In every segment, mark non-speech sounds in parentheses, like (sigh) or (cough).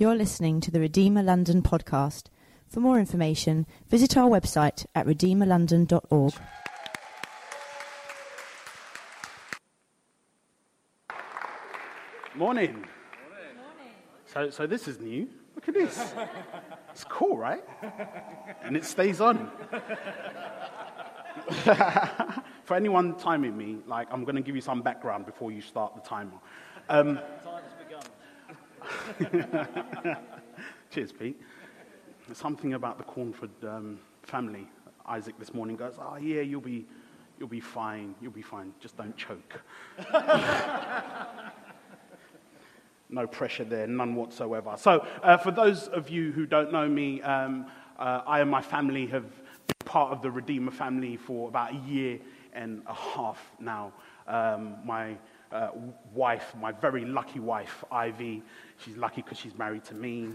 You're listening to the Redeemer London podcast. For more information, visit our website at redeemerlondon.org. Morning. So, so this is new. Look at this. (laughs) It's cool, right? And it stays on. (laughs) For anyone timing me, like I'm going to give you some background before you start the timer. Um, (laughs) cheers, Pete. Something about the Cornford um, family. Isaac this morning goes, "Oh yeah, you'll be, you'll be fine. You'll be fine. Just don't choke." (laughs) no pressure there, none whatsoever. So, uh, for those of you who don't know me, um, uh, I and my family have been part of the Redeemer family for about a year and a half now. Um, my uh, wife, my very lucky wife, Ivy, she's lucky because she's married to me.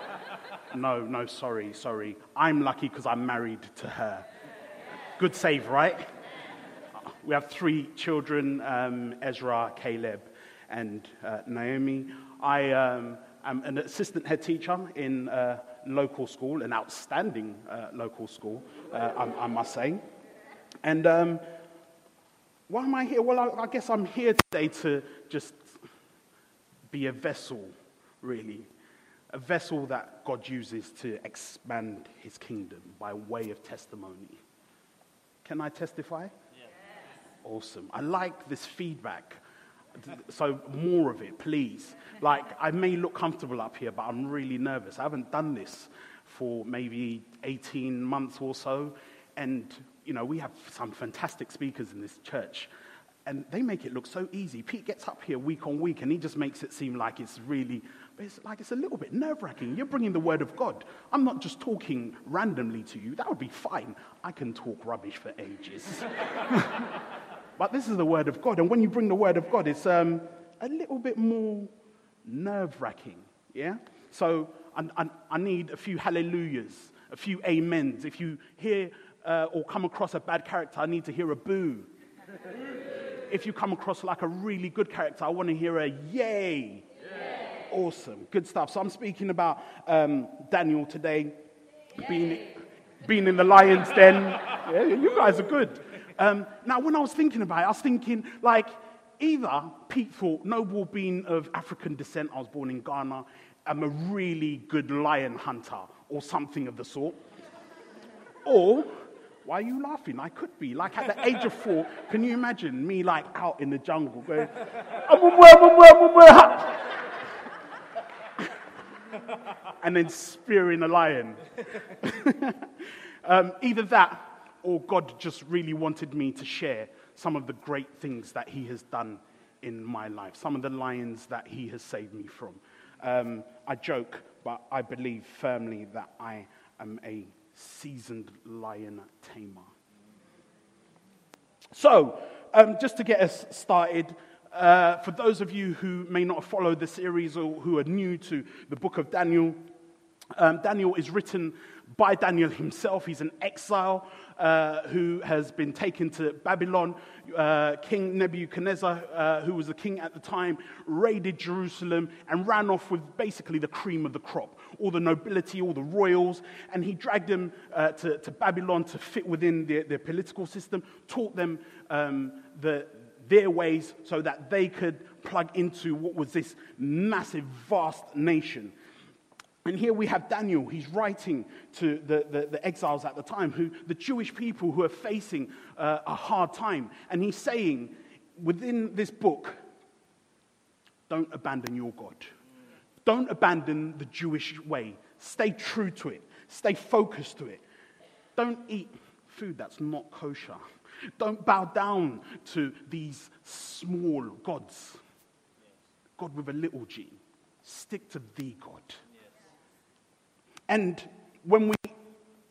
(laughs) no, no, sorry, sorry. I'm lucky because I'm married to her. Good save, right? We have three children um, Ezra, Caleb, and uh, Naomi. I um, am an assistant head teacher in a local school, an outstanding uh, local school, uh, I, I, must say. And um, why am I here? Well, I, I guess I'm here today to just be a vessel, really. A vessel that God uses to expand his kingdom by way of testimony. Can I testify? Yes. Awesome. I like this feedback. So, more of it, please. Like, I may look comfortable up here, but I'm really nervous. I haven't done this for maybe 18 months or so. And, you know, we have some fantastic speakers in this church, and they make it look so easy. Pete gets up here week on week, and he just makes it seem like it's really, but it's like it's a little bit nerve wracking. You're bringing the word of God. I'm not just talking randomly to you. That would be fine. I can talk rubbish for ages. (laughs) But this is the word of God. And when you bring the word of God, it's um, a little bit more nerve wracking. Yeah? So I, I, I, need a few hallelujahs, a few amens. If you hear uh, or come across a bad character, I need to hear a boo. if you come across like a really good character, I want to hear a yay. yay. Awesome. Good stuff. So I'm speaking about um, Daniel today, being, being in the lion's den. Yeah, you guys are good. Um, now, when I was thinking about it, I was thinking, like, either Pete thought, noble being of African descent, I was born in Ghana, I'm a really good lion hunter, or something of the sort. or, why are you laughing? I could be. Like at the age of four, can you imagine me like out in the jungle going, (laughs) and then spearing a lion? (laughs) um, either that or God just really wanted me to share some of the great things that He has done in my life, some of the lions that He has saved me from. Um, I joke, but I believe firmly that I am a seasoned lion tamer. So, um, just to get us started, uh, for those of you who may not have followed the series or who are new to the book of Daniel, um, Daniel is written by Daniel himself. He's an exile uh, who has been taken to Babylon. Uh, king Nebuchadnezzar, uh, who was the king at the time, raided Jerusalem and ran off with basically the cream of the crop all the nobility, all the royals. And he dragged them uh, to, to, Babylon to fit within their, their political system, taught them um, the, their ways so that they could plug into what was this massive, vast nation. And here we have Daniel. He's writing to the, the, the, exiles at the time, who, the Jewish people who are facing uh, a hard time. And he's saying within this book, don't abandon your God. Don't abandon the Jewish way. Stay true to it. Stay focused to it. Don't eat food that's not kosher. Don't bow down to these small gods. God with a little g. Stick to the God. And when we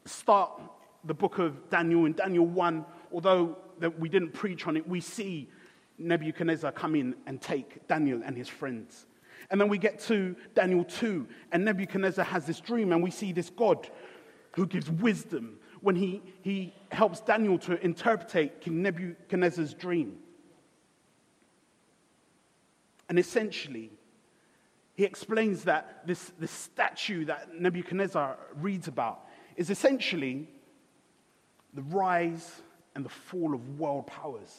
start the book of Daniel in Daniel 1, although that we didn't preach on it, we see Nebuchadnezzar come in and take Daniel and his friends. And then we get to Daniel 2, and Nebuchadnezzar has this dream, and we see this God who gives wisdom when he, he helps Daniel to interpret King Nebuchadnezzar's dream. And essentially, he explains that this, this statue that Nebuchadnezzar reads about is essentially the rise and the fall of world powers.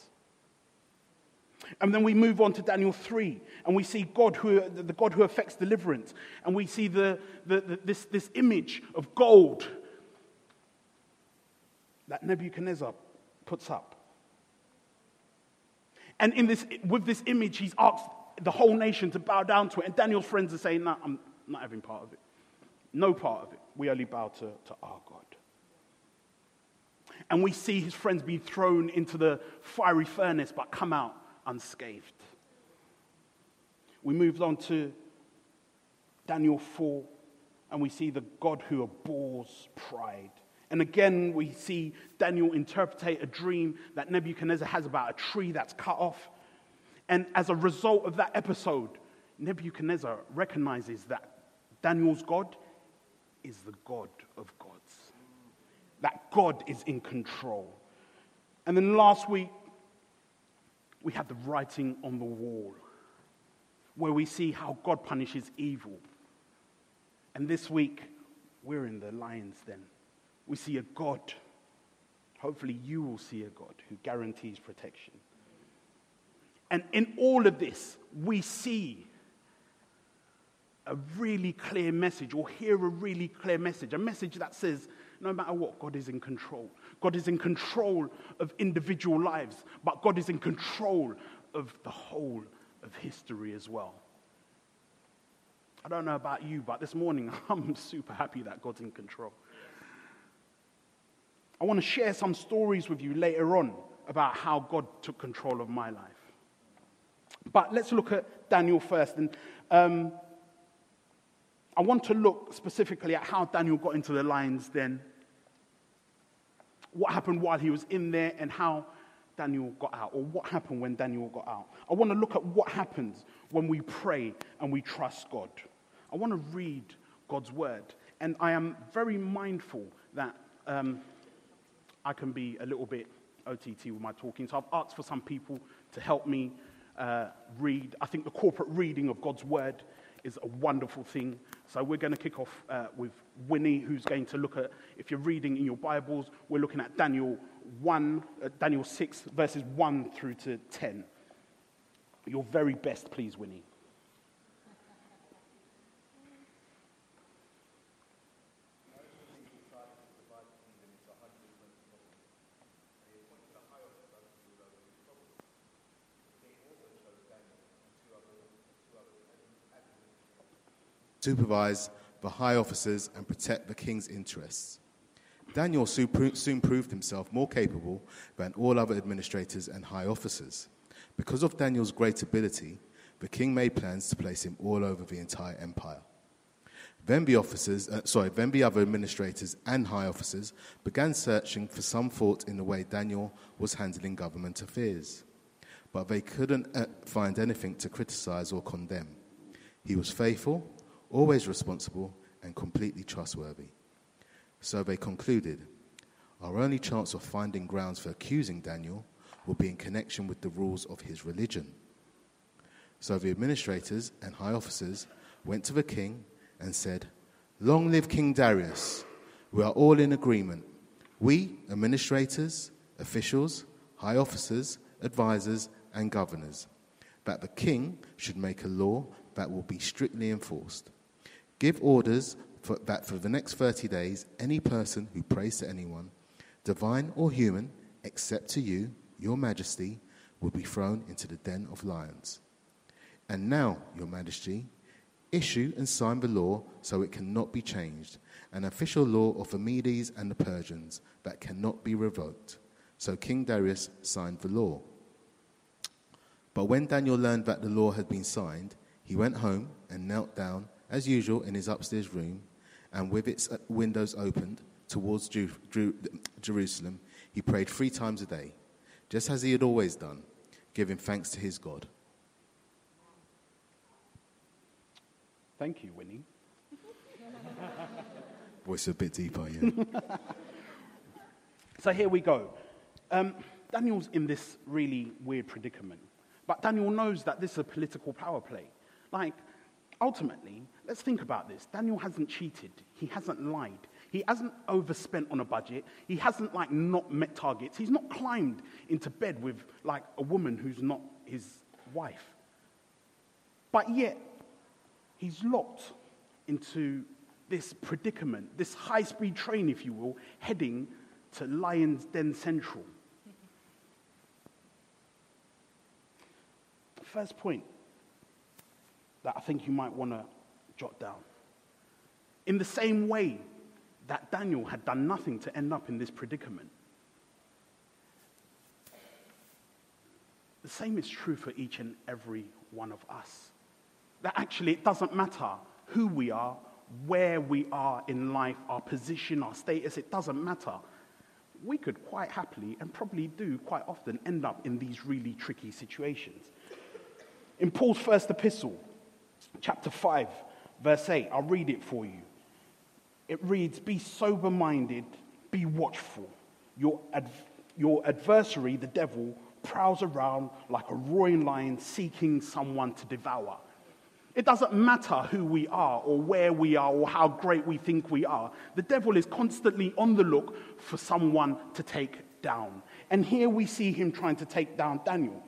And then we move on to Daniel 3, and we see God who, the God who affects deliverance. And we see the, the, the, this, this image of gold that Nebuchadnezzar puts up. And in this, with this image, he's asked the whole nation to bow down to it. And Daniel's friends are saying, No, I'm not having part of it. No part of it. We only bow to, to our God. And we see his friends being thrown into the fiery furnace but come out unscathed. We moved on to Daniel 4, and we see the God who abhors pride. And again, we see Daniel interpret a dream that Nebuchadnezzar has about a tree that's cut off. And as a result of that episode, Nebuchadnezzar recognizes that Daniel's God is the God of gods, that God is in control. And then last week, we had the writing on the wall, where we see how God punishes evil. And this week, we're in the lion's den. We see a God. Hopefully, you will see a God who guarantees protection. And in all of this, we see a really clear message, or hear a really clear message, a message that says, no matter what, God is in control. God is in control of individual lives, but God is in control of the whole of history as well. I don't know about you, but this morning (laughs) I'm super happy that God's in control. I want to share some stories with you later on about how God took control of my life. But let's look at Daniel first. And um, I want to look specifically at how Daniel got into the lion's den, what happened while he was in there, and how Daniel got out, or what happened when Daniel got out. I want to look at what happens when we pray and we trust God. I want to read God's word. And I am very mindful that um, I can be a little bit OTT with my talking. So I've asked for some people to help me uh, read. I think the corporate reading of God's word is a wonderful thing. So we're going to kick off uh, with Winnie, who's going to look at, if you're reading in your Bibles, we're looking at Daniel 1, uh, Daniel 6, verses 1 through to 10. Your very best, please, Winnie. Supervise the high officers, and protect the king's interests. Daniel soon proved himself more capable than all other administrators and high officers. Because of Daniel's great ability, the king made plans to place him all over the entire empire. Then the officers, uh, sorry, then the other administrators and high officers began searching for some fault in the way Daniel was handling government affairs. But they couldn't uh, find anything to criticize or condemn. He was faithful always responsible, and completely trustworthy. So they concluded our only chance of finding grounds for accusing Daniel will be in connection with the rules of his religion. So the administrators and high officers went to the king and said, Long live King Darius! We are all in agreement. We, administrators, officials, high officers, advisers, and governors, that the king should make a law that will be strictly enforced. Give orders for, that for the next 30 days, any person who prays to anyone, divine or human, except to you, your majesty, will be thrown into the den of lions. And now, your majesty, issue and sign the law so it cannot be changed, an official law of the Medes and the Persians that cannot be revoked. So King Darius signed the law. But when Daniel learned that the law had been signed, he went home and knelt down as usual, in his upstairs room, and with its uh, windows opened towards Jew, Jew, Jerusalem, he prayed three times a day, just as he had always done, giving thanks to his God. Thank you, Winnie. (laughs) Voice a bit deeper, yeah. (laughs) so here we go. Um, Daniel's in this really weird predicament. But Daniel knows that this is a political power play. Like, ultimately, let's think about this. Daniel hasn't cheated, he hasn't lied, he hasn't overspent on a budget, he hasn't like not met targets, he's not climbed into bed with like a woman who's not his wife. But yet, he's locked into this predicament, this high speed train, if you will, heading to Lion's Den Central. First point that I think you might want to jot down. In the same way that Daniel had done nothing to end up in this predicament, the same is true for each and every one of us. That actually it doesn't matter who we are, where we are in life, our position, our status, it doesn't matter. We could quite happily and probably do quite often end up in these really tricky situations. In Paul's first epistle, chapter 5, verse 8, I'll read it for you. It reads Be sober minded, be watchful. Your, adv- your adversary, the devil, prowls around like a roaring lion seeking someone to devour. It doesn't matter who we are or where we are or how great we think we are. The devil is constantly on the look for someone to take down. And here we see him trying to take down Daniel.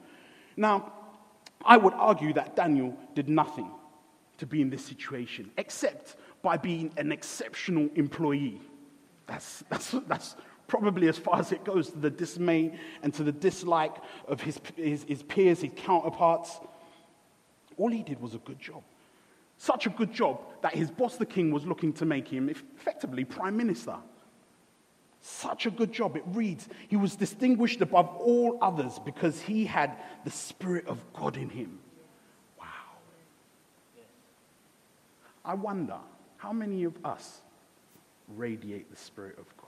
Now, I would argue that Daniel did nothing to be in this situation except by being an exceptional employee. That's, that's, that's probably as far as it goes to the dismay and to the dislike of his, his, his peers, his counterparts. All he did was a good job. Such a good job that his boss, the king, was looking to make him effectively prime minister. Such a good job. It reads, he was distinguished above all others because he had the Spirit of God in him. I wonder how many of us radiate the Spirit of God?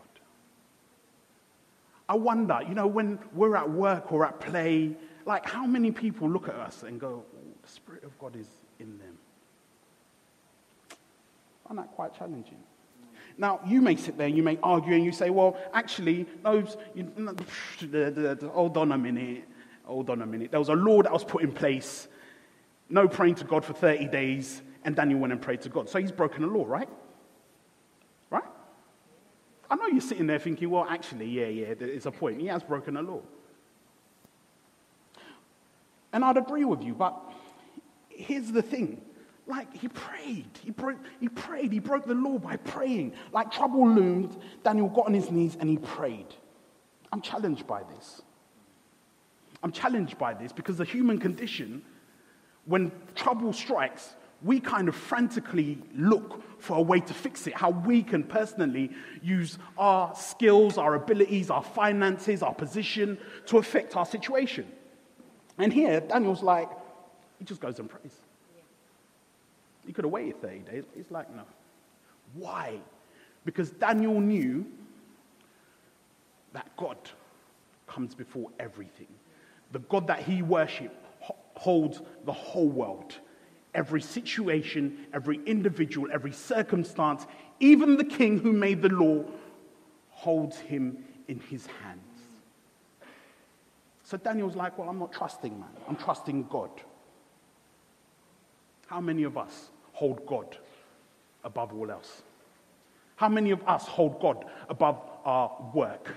I wonder, you know, when we're at work or at play, like how many people look at us and go, oh, the Spirit of God is in them. I find that quite challenging. Now, you may sit there, you may argue, and you say, well, actually, no, you, hold on a minute, hold on a minute. There was a law that was put in place, no praying to God for 30 days, and Daniel went and prayed to God. So he's broken the law, right? Right? I know you're sitting there thinking, well, actually, yeah, yeah, there's a point. He has broken the law. And I'd agree with you, but here's the thing. Like he prayed, he broke, he prayed, he broke the law by praying. Like trouble loomed, Daniel got on his knees and he prayed. I'm challenged by this. I'm challenged by this because the human condition, when trouble strikes, we kind of frantically look for a way to fix it, how we can personally use our skills, our abilities, our finances, our position to affect our situation. And here, Daniel's like, he just goes and prays. He could have waited 30 days, but he's like, no. Why? Because Daniel knew that God comes before everything. The God that he worshiped holds the whole world. Every situation, every individual, every circumstance, even the king who made the law holds him in his hands. So Daniel's like, Well, I'm not trusting man, I'm trusting God. How many of us hold God above all else? How many of us hold God above our work,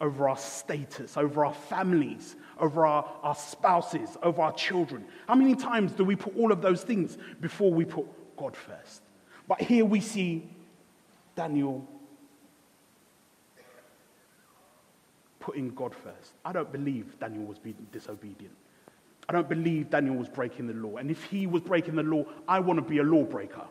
over our status, over our families, over our, our spouses, over our children? How many times do we put all of those things before we put God first? But here we see Daniel putting God first. I don't believe Daniel was being disobedient. I don't believe Daniel was breaking the law. And if he was breaking the law, I want to be a lawbreaker.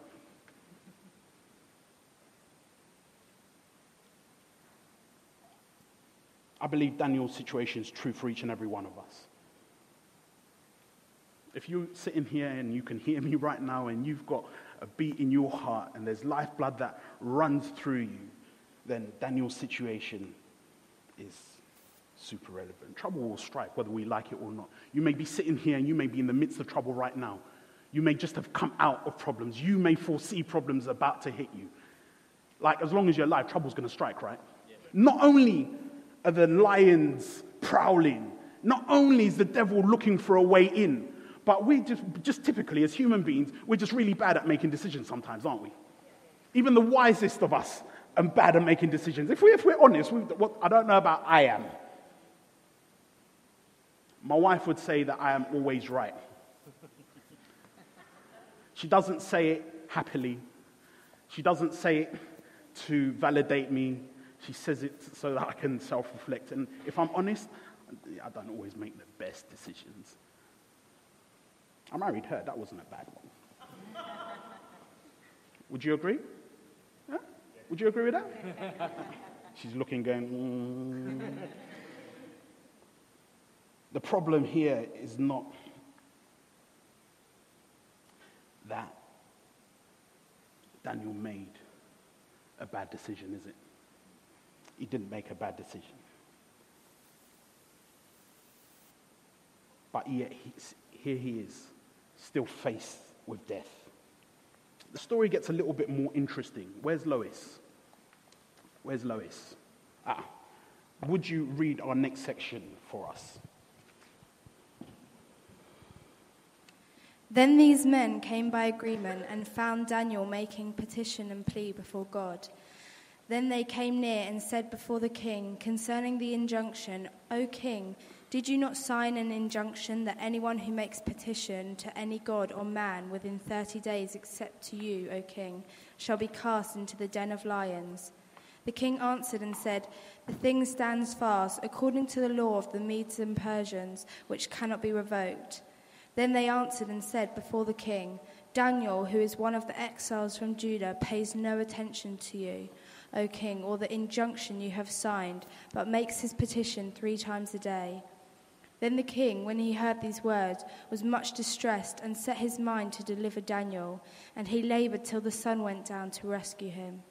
I believe Daniel's situation is true for each and every one of us. If you're sitting here and you can hear me (laughs) right now and you've got a beat in your heart and there's lifeblood that runs through you, then Daniel's situation is super relevant. Trouble will strike whether we like it or not. You may be sitting here and you may be in the midst of trouble right now. You may just have come out of problems. You may foresee problems about to hit you. Like, as long as you're alive, trouble's going to strike, right? Yeah. Not only are the lions prowling, not only is the devil looking for a way in, but we just, just typically, as human beings, we're just really bad at making decisions sometimes, aren't we? Even the wisest of us are bad at making decisions. If, we, if we're honest, we, I don't know about I am. My wife would say that I am always right. She doesn't say it happily. She doesn't say it to validate me. She says it so that I can self reflect. And if I'm honest, I don't always make the best decisions. I married her, that wasn't a bad one. Would you agree? Yeah? Would you agree with that? She's looking, going, mm. The problem here is not that Daniel made a bad decision, is it? He didn't make a bad decision. But yet, here he is, still faced with death. The story gets a little bit more interesting. Where's Lois? Where's Lois? Ah, would you read our next section for us? Then these men came by agreement and found Daniel making petition and plea before God. Then they came near and said before the king concerning the injunction, O king, did you not sign an injunction that anyone who makes petition to any god or man within 30 days except to you, O king, shall be cast into the den of lions? The king answered and said, The thing stands fast according to the law of the Medes and Persians, which cannot be revoked. Then they answered and said before the king, Daniel, who is one of the exiles from Judah, pays no attention to you, O king, or the injunction you have signed, but makes his petition three times a day. Then the king, when he heard these words, was much distressed and set his mind to deliver Daniel, and he labored till the sun went down to rescue him.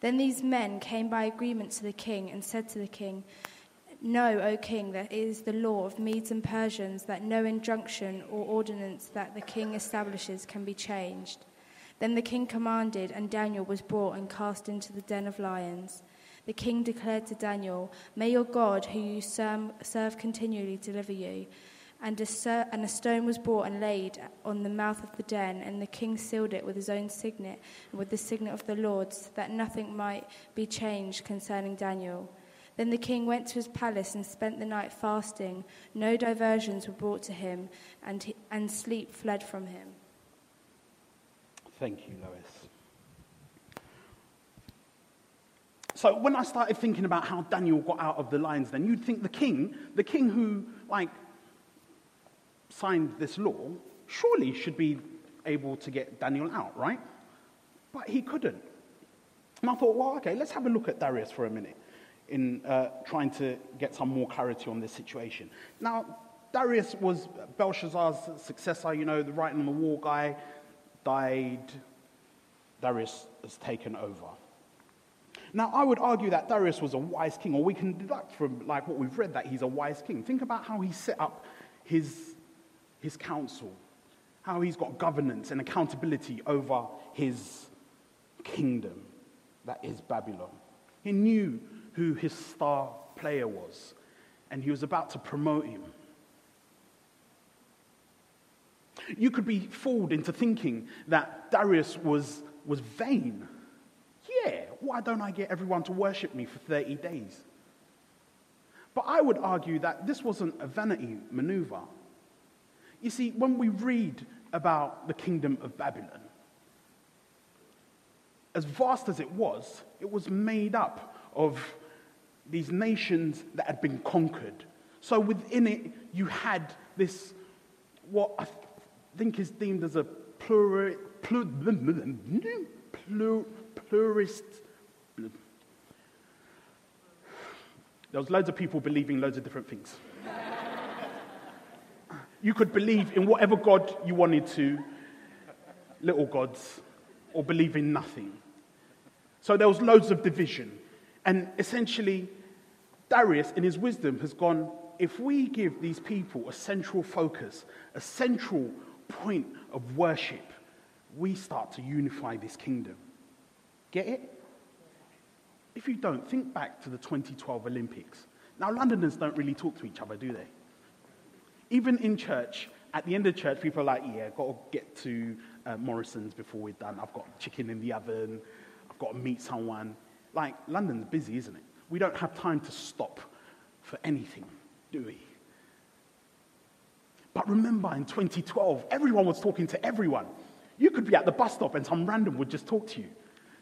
Then these men came by agreement to the king and said to the king, Know, O king, that it is the law of Medes and Persians that no injunction or ordinance that the king establishes can be changed. Then the king commanded, and Daniel was brought and cast into the den of lions. The king declared to Daniel, May your God, who you serve continually, deliver you. And a, stone was brought and laid on the mouth of the den, and the king sealed it with his own signet and with the signet of the Lord, so that nothing might be changed concerning Daniel. Then the king went to his palace and spent the night fasting. No diversions were brought to him, and, he, and sleep fled from him. Thank you, Lois. So when I started thinking about how Daniel got out of the lions, then you'd think the king, the king who like signed this law, surely should be able to get Daniel out, right? But he couldn't. And I thought, well, okay, let's have a look at Darius for a minute in uh, trying to get some more clarity on this situation. Now, Darius was Belshazzar's successor, you know, the writing on the wall guy died. Darius has taken over. Now, I would argue that Darius was a wise king, or we can deduct from like what we've read that he's a wise king. Think about how he set up his, his council, how he's got governance and accountability over his kingdom, that is Babylon. He knew who his star player was, and he was about to promote him. You could be fooled into thinking that Darius was, was vain. Yeah, why don't I get everyone to worship me for 30 days? But I would argue that this wasn't a vanity maneuver. You see, when we read about the kingdom of Babylon, as vast as it was, it was made up of these nations that had been conquered. So within it, you had this, what think is deemed as a pluri, plur, plur, plurist. There was loads of people believing loads of different things. you could believe in whatever God you wanted to, little gods, or believe in nothing. So there was loads of division. And essentially, Darius, in his wisdom, has gone if we give these people a central focus, a central point of worship, we start to unify this kingdom. Get it? If you don't, think back to the 2012 Olympics. Now, Londoners don't really talk to each other, do they? Even in church, At the end of church, people are like, yeah, got to get to uh, Morrison's before we're done. I've got chicken in the oven. I've got to meet someone. Like, London's busy, isn't it? We don't have time to stop for anything, do we? But remember, in 2012, everyone was talking to everyone. You could be at the bus stop and some random would just talk to you.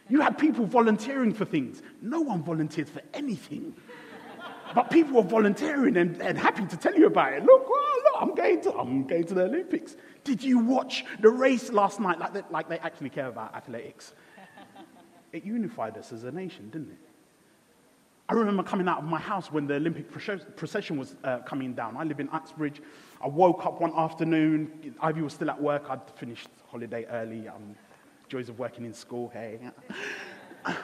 You had people volunteering for things. No one volunteered for anything. But people were volunteering and, and happy to tell you about it. Look, oh, look, I'm going to, I'm going to the Olympics. Did you watch the race last night like they, like they actually care about athletics? It unified us as a nation, didn't it? I remember coming out of my house when the Olympic procession was uh, coming down. I live in Uxbridge. I woke up one afternoon. Ivy was still at work. I'd finished holiday early. Um, joys of working in school, hey. (laughs)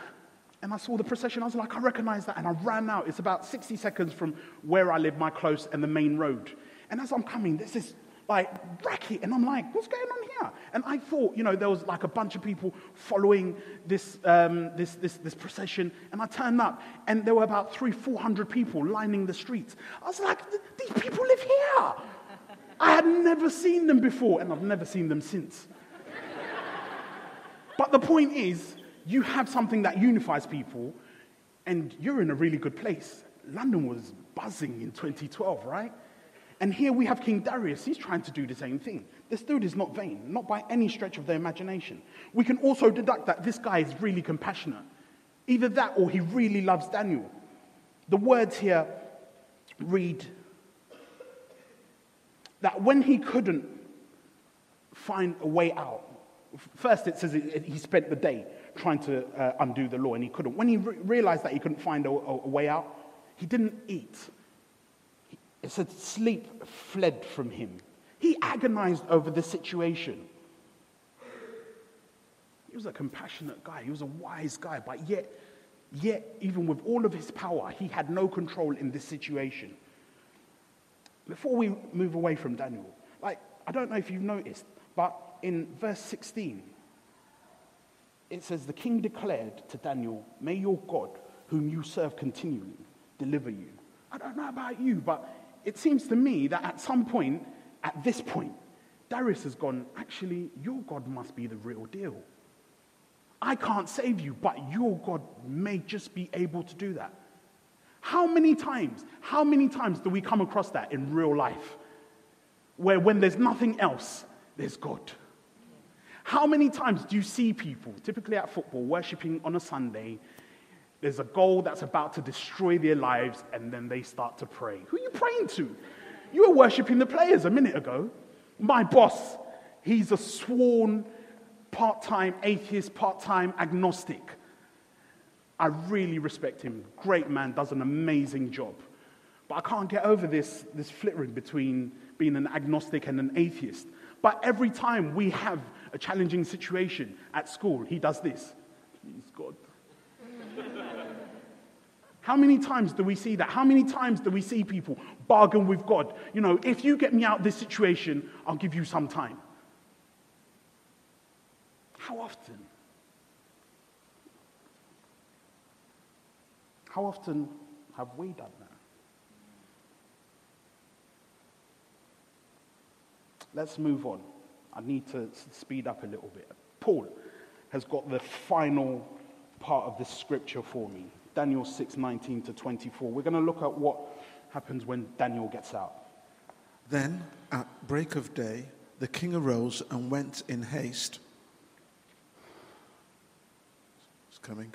And I saw the procession. I was like, I recognize that. And I ran out. It's about 60 seconds from where I live, my close, and the main road. And as I'm coming, there's this like racket. And I'm like, what's going on here? And I thought, you know, there was like a bunch of people following this, um, this, this, this procession. And I turned up, and there were about three, 400 people lining the streets. I was like, these people live here. I had never seen them before, and I've never seen them since. but the point is, you have something that unifies people, and you're in a really good place. London was buzzing in 2012, right? And here we have King Darius. He's trying to do the same thing. This dude is not vain, not by any stretch of the imagination. We can also deduct that this guy is really compassionate. Either that or he really loves Daniel. The words here read that when he couldn't find a way out, first it says he spent the day trying to uh, undo the law and he couldn't. When he re- realized that he couldn't find a, a, way out, he didn't eat. It said sleep fled from him. He agonized over the situation. He was a compassionate guy. He was a wise guy, but yet, yet, even with all of his power, he had no control in this situation. Before we move away from Daniel, like, I don't know if you've noticed, but in verse 16, it says, The king declared to Daniel, May your God, whom you serve continually, deliver you. I don't know about you, but it seems to me that at some point, at this point, Darius has gone, Actually, your God must be the real deal. I can't save you, but your God may just be able to do that. How many times, how many times do we come across that in real life? Where when there's nothing else, there's God. How many times do you see people, typically at football, worshipping on a Sunday? There's a goal that's about to destroy their lives, and then they start to pray. Who are you praying to? You were worshipping the players a minute ago. My boss, he's a sworn part time atheist, part time agnostic. I really respect him. Great man, does an amazing job. But I can't get over this, this flittering between being an agnostic and an atheist. But every time we have a challenging situation at school, he does this. Please, God. How many times do we see that? How many times do we see people bargain with God? You know, if you get me out of this situation, I'll give you some time. How often? How often have we done that? Let's move on. I need to speed up a little bit. Paul has got the final part of this scripture for me. Daniel 6:19 to 24. We're going to look at what happens when Daniel gets out. Then, at break of day, the king arose and went in haste. It's coming.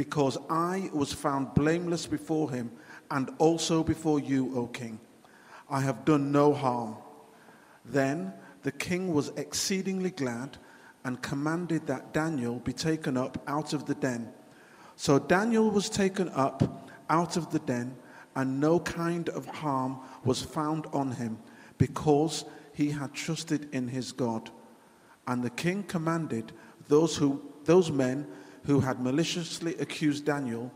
because I was found blameless before him and also before you, O king. I have done no harm. Then the king was exceedingly glad and commanded that Daniel be taken up out of the den. So Daniel was taken up out of the den, and no kind of harm was found on him, because he had trusted in his God. And the king commanded those, who, those men who had maliciously accused Daniel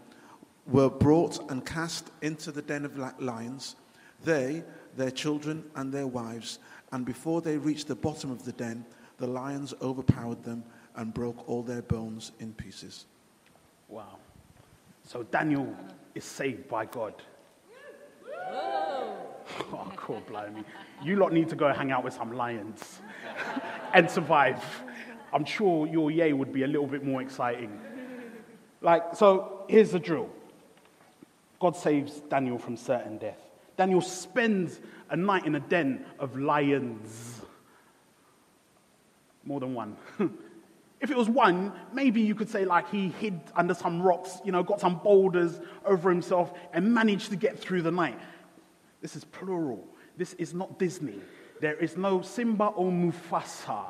were brought and cast into the den of lions, they, their children, and their wives. And before they reached the bottom of the den, the lions overpowered them and broke all their bones in pieces. Wow. So Daniel is saved by God. (laughs) Oh, cool, blimey. You lot need to go hang out with some lions (laughs) and survive. I'm sure your yay would be a little bit more exciting. Like, so here's the drill God saves Daniel from certain death. Daniel spends a night in a den of lions. More than one. (laughs) if it was one, maybe you could say, like, he hid under some rocks, you know, got some boulders over himself and managed to get through the night. This is plural. This is not Disney. There is no Simba or Mufasa.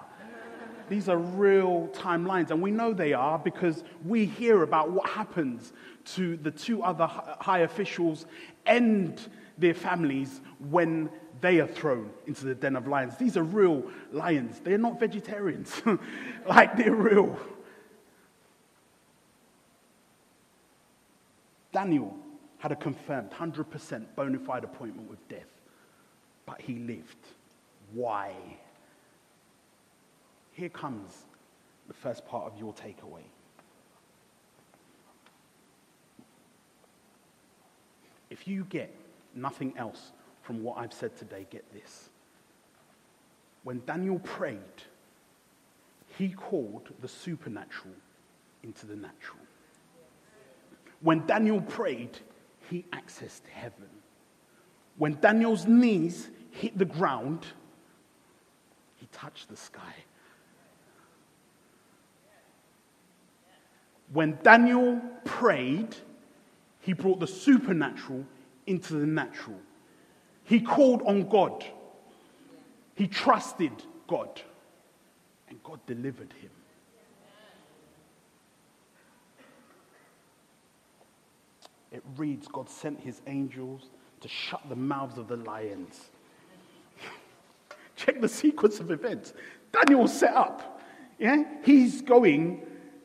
These are real timelines, and we know they are because we hear about what happens to the two other high officials and their families when they are thrown into the den of lions. These are real lions. They're not vegetarians, (laughs) like they're real. Daniel had a confirmed 100% bona fide appointment with death, but he lived. Why? Here comes the first part of your takeaway. If you get nothing else from what I've said today, get this. When Daniel prayed, he called the supernatural into the natural. When Daniel prayed, he accessed heaven. When Daniel's knees hit the ground, he touched the sky. When Daniel prayed, he brought the supernatural into the natural. He called on God. He trusted God. And God delivered him. It reads God sent his angels to shut the mouths of the lions. (laughs) Check the sequence of events. Daniel set up. Yeah? He's going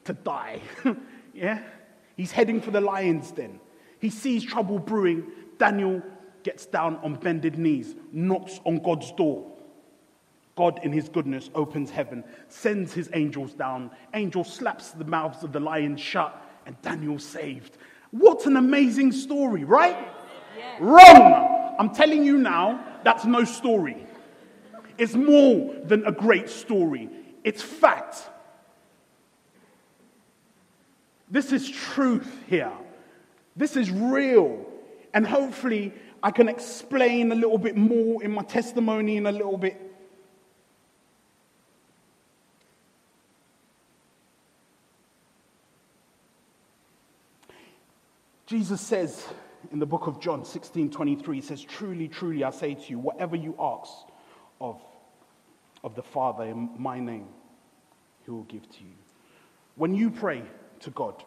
to die. (laughs) yeah? He's heading for the lion's den. He sees trouble brewing. Daniel gets down on bended knees, knocks on God's door. God, in his goodness, opens heaven, sends his angels down. Angel slaps the mouths of the lions shut, and Daniel's saved. What an amazing story, right? Wrong! I'm telling you now, that's no story. It's more than a great story, it's fact. This is truth here. This is real. And hopefully, I can explain a little bit more in my testimony in a little bit. Jesus says in the book of John 16 23, he says, Truly, truly, I say to you, whatever you ask of, of the Father in my name, he will give to you. When you pray to God,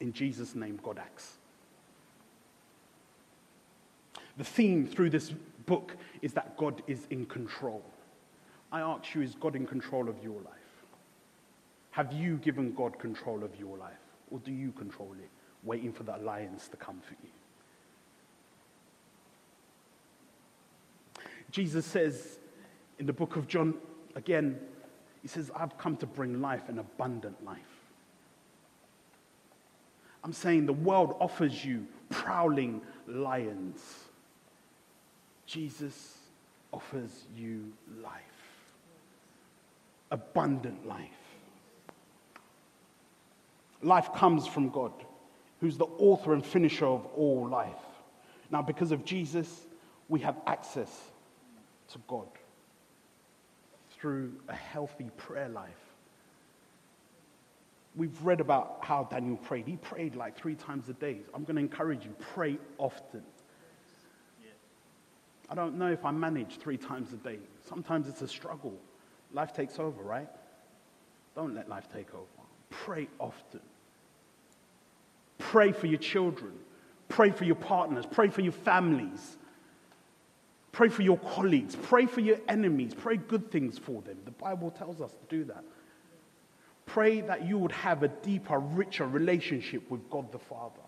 in Jesus' name, God acts. The theme through this book is that God is in control. I ask you, is God in control of your life? Have you given God control of your life? Or do you control it, waiting for the alliance to come for you? Jesus says in the book of John, again, he says, I've come to bring life, an abundant life. I'm saying the world offers you prowling lions. Jesus offers you life, abundant life. Life comes from God, who's the author and finisher of all life. Now, because of Jesus, we have access to God through a healthy prayer life. We've read about how Daniel prayed. He prayed like three times a day. I'm going to encourage you pray often. I don't know if I manage three times a day. Sometimes it's a struggle. Life takes over, right? Don't let life take over. Pray often. Pray for your children. Pray for your partners. Pray for your families. Pray for your colleagues. Pray for your enemies. Pray good things for them. The Bible tells us to do that. Pray that you would have a deeper, richer relationship with God the Father.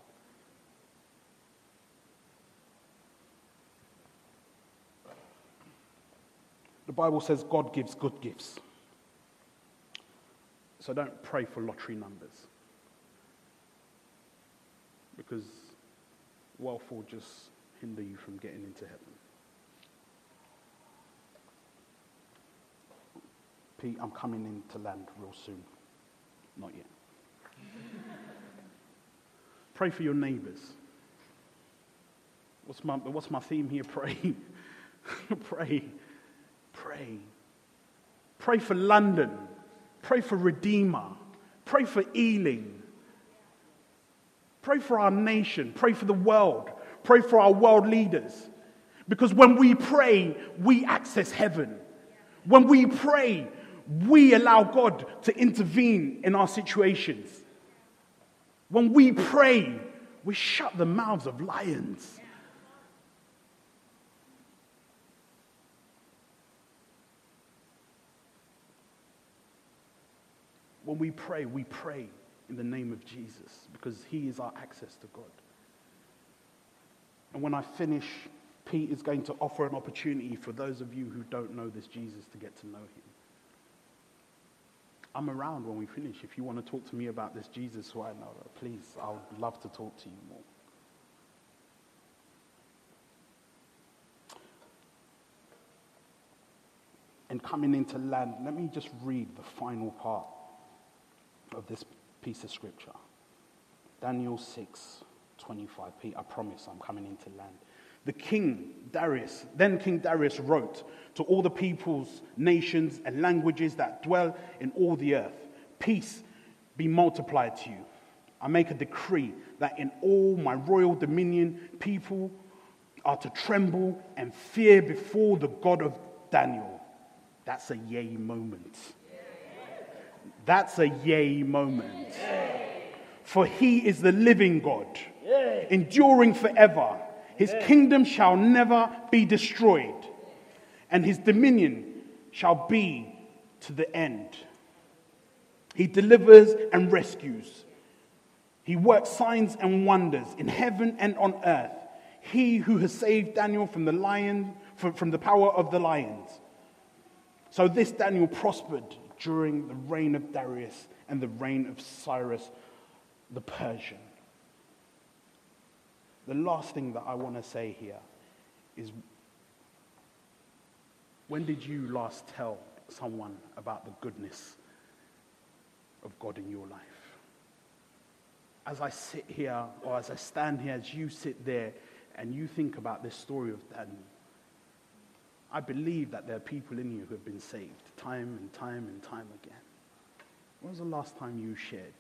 The Bible says God gives good gifts. So don't pray for lottery numbers. Because wealth will just hinder you from getting into heaven. Pete, I'm coming in to land real soon. Not yet. (laughs) Pray for your neighbors. What's my, what's my theme here? (laughs) Pray. Pray. Pray. Pray for London. Pray for Redeemer. Pray for Ealing. Pray for our nation. Pray for the world. Pray for our world leaders. Because when we pray, we access heaven. When we pray, we allow God to intervene in our situations. When we pray, we shut the mouths of lions. When we pray, we pray in the name of Jesus because he is our access to God. And when I finish, Pete is going to offer an opportunity for those of you who don't know this Jesus to get to know him. I'm around when we finish. If you want to talk to me about this Jesus who I know, please, I would love to talk to you more. And coming into land, let me just read the final part of this piece of scripture. Daniel 6, 25. Pete, I promise I'm coming into land. The king, Darius, then King Darius wrote to all the peoples, nations, and languages that dwell in all the earth Peace be multiplied to you. I make a decree that in all my royal dominion, people are to tremble and fear before the God of Daniel. That's a yay moment. That's a yay moment. For he is the living God, enduring forever. His kingdom shall never be destroyed, and his dominion shall be to the end. He delivers and rescues. He works signs and wonders in heaven and on earth. He who has saved Daniel from the lion, from, the power of the lions. So this Daniel prospered during the reign of Darius and the reign of Cyrus the Persian. The last thing that I want to say here is when did you last tell someone about the goodness of God in your life? As I sit here, or as I stand here, as you sit there and you think about this story of Daniel, I believe that there are people in you who have been saved time and time and time again. When was the last time you shared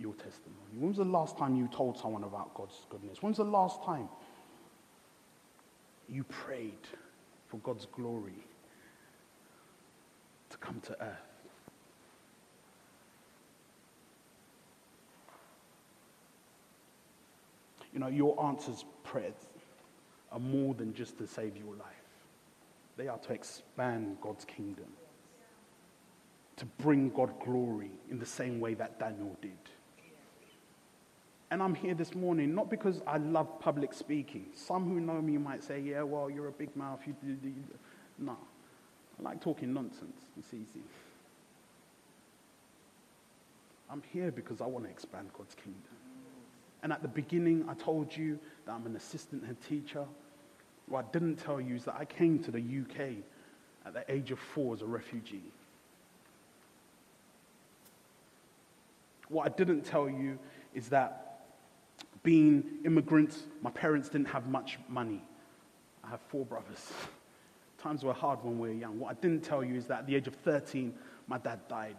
your testimony? When was the last time you told someone about God's goodness? When was the last time you prayed for God's glory to come to earth? You know, your answers prayers are more than just to save your life. They are to expand God's kingdom, to bring God glory in the same way that Daniel did. And I'm here this morning not because I love public speaking. Some who know me might say, yeah, well, you're a big mouth. You. No. I like talking nonsense. It's easy. I'm here because I want to expand God's kingdom. And at the beginning, I told you that I'm an assistant head teacher. What I didn't tell you is that I came to the UK at the age of four as a refugee. What I didn't tell you is that being immigrants, my parents didn't have much money. I have four brothers. Times were hard when we were young. What I didn't tell you is that at the age of 13, my dad died.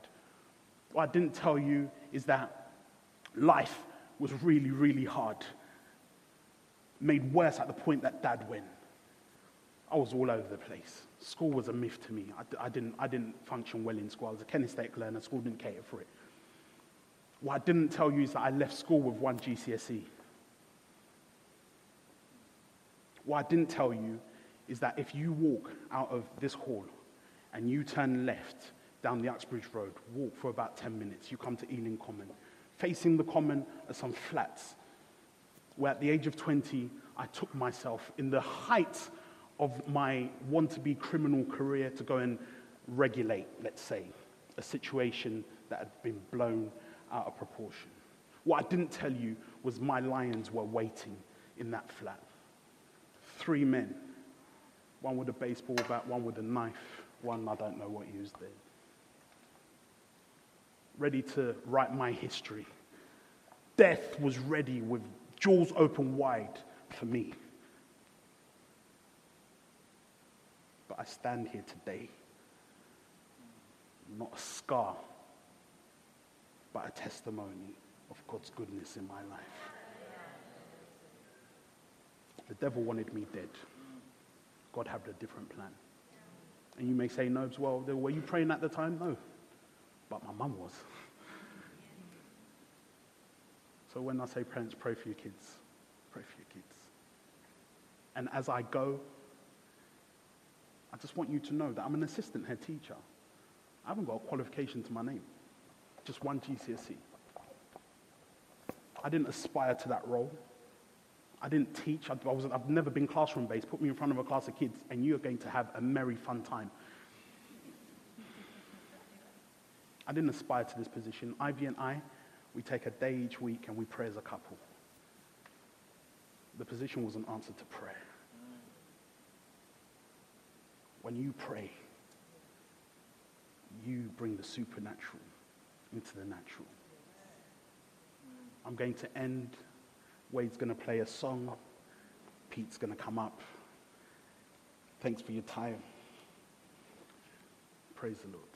What I didn't tell you is that life was really, really hard. Made worse at the point that dad went. I was all over the place. School was a myth to me. I, I, didn't, I didn't function well in school. I was a kinesthetic learner. School didn't cater for it. What I didn't tell you is that I left school with one GCSE. What I didn't tell you is that if you walk out of this hall and you turn left down the Uxbridge Road, walk for about 10 minutes, you come to Ealing Common. Facing the common are some flats where at the age of 20, I took myself in the height of my want to be criminal career to go and regulate, let's say, a situation that had been blown out of proportion. What I didn't tell you was my lions were waiting in that flat. Three men, one with a baseball bat, one with a knife, one I don't know what he was. Ready to write my history. Death was ready with jaws open wide for me. But I stand here today, not a scar, but a testimony of God's goodness in my life. The devil wanted me dead. God had a different plan. And you may say, no, well, were you praying at the time? No. But my mum was. So when I say parents, pray for your kids. Pray for your kids. And as I go, I just want you to know that I'm an assistant head teacher. I haven't got a qualification to my name, just one GCSE. I didn't aspire to that role. I didn't teach. I, I was, I've never been classroom based. Put me in front of a class of kids, and you're going to have a merry, fun time. I didn't aspire to this position. Ivy and I, we take a day each week and we pray as a couple. The position was an answer to prayer. When you pray, you bring the supernatural into the natural. I'm going to end. Wade's going to play a song. Pete's going to come up. Thanks for your time. Praise the Lord.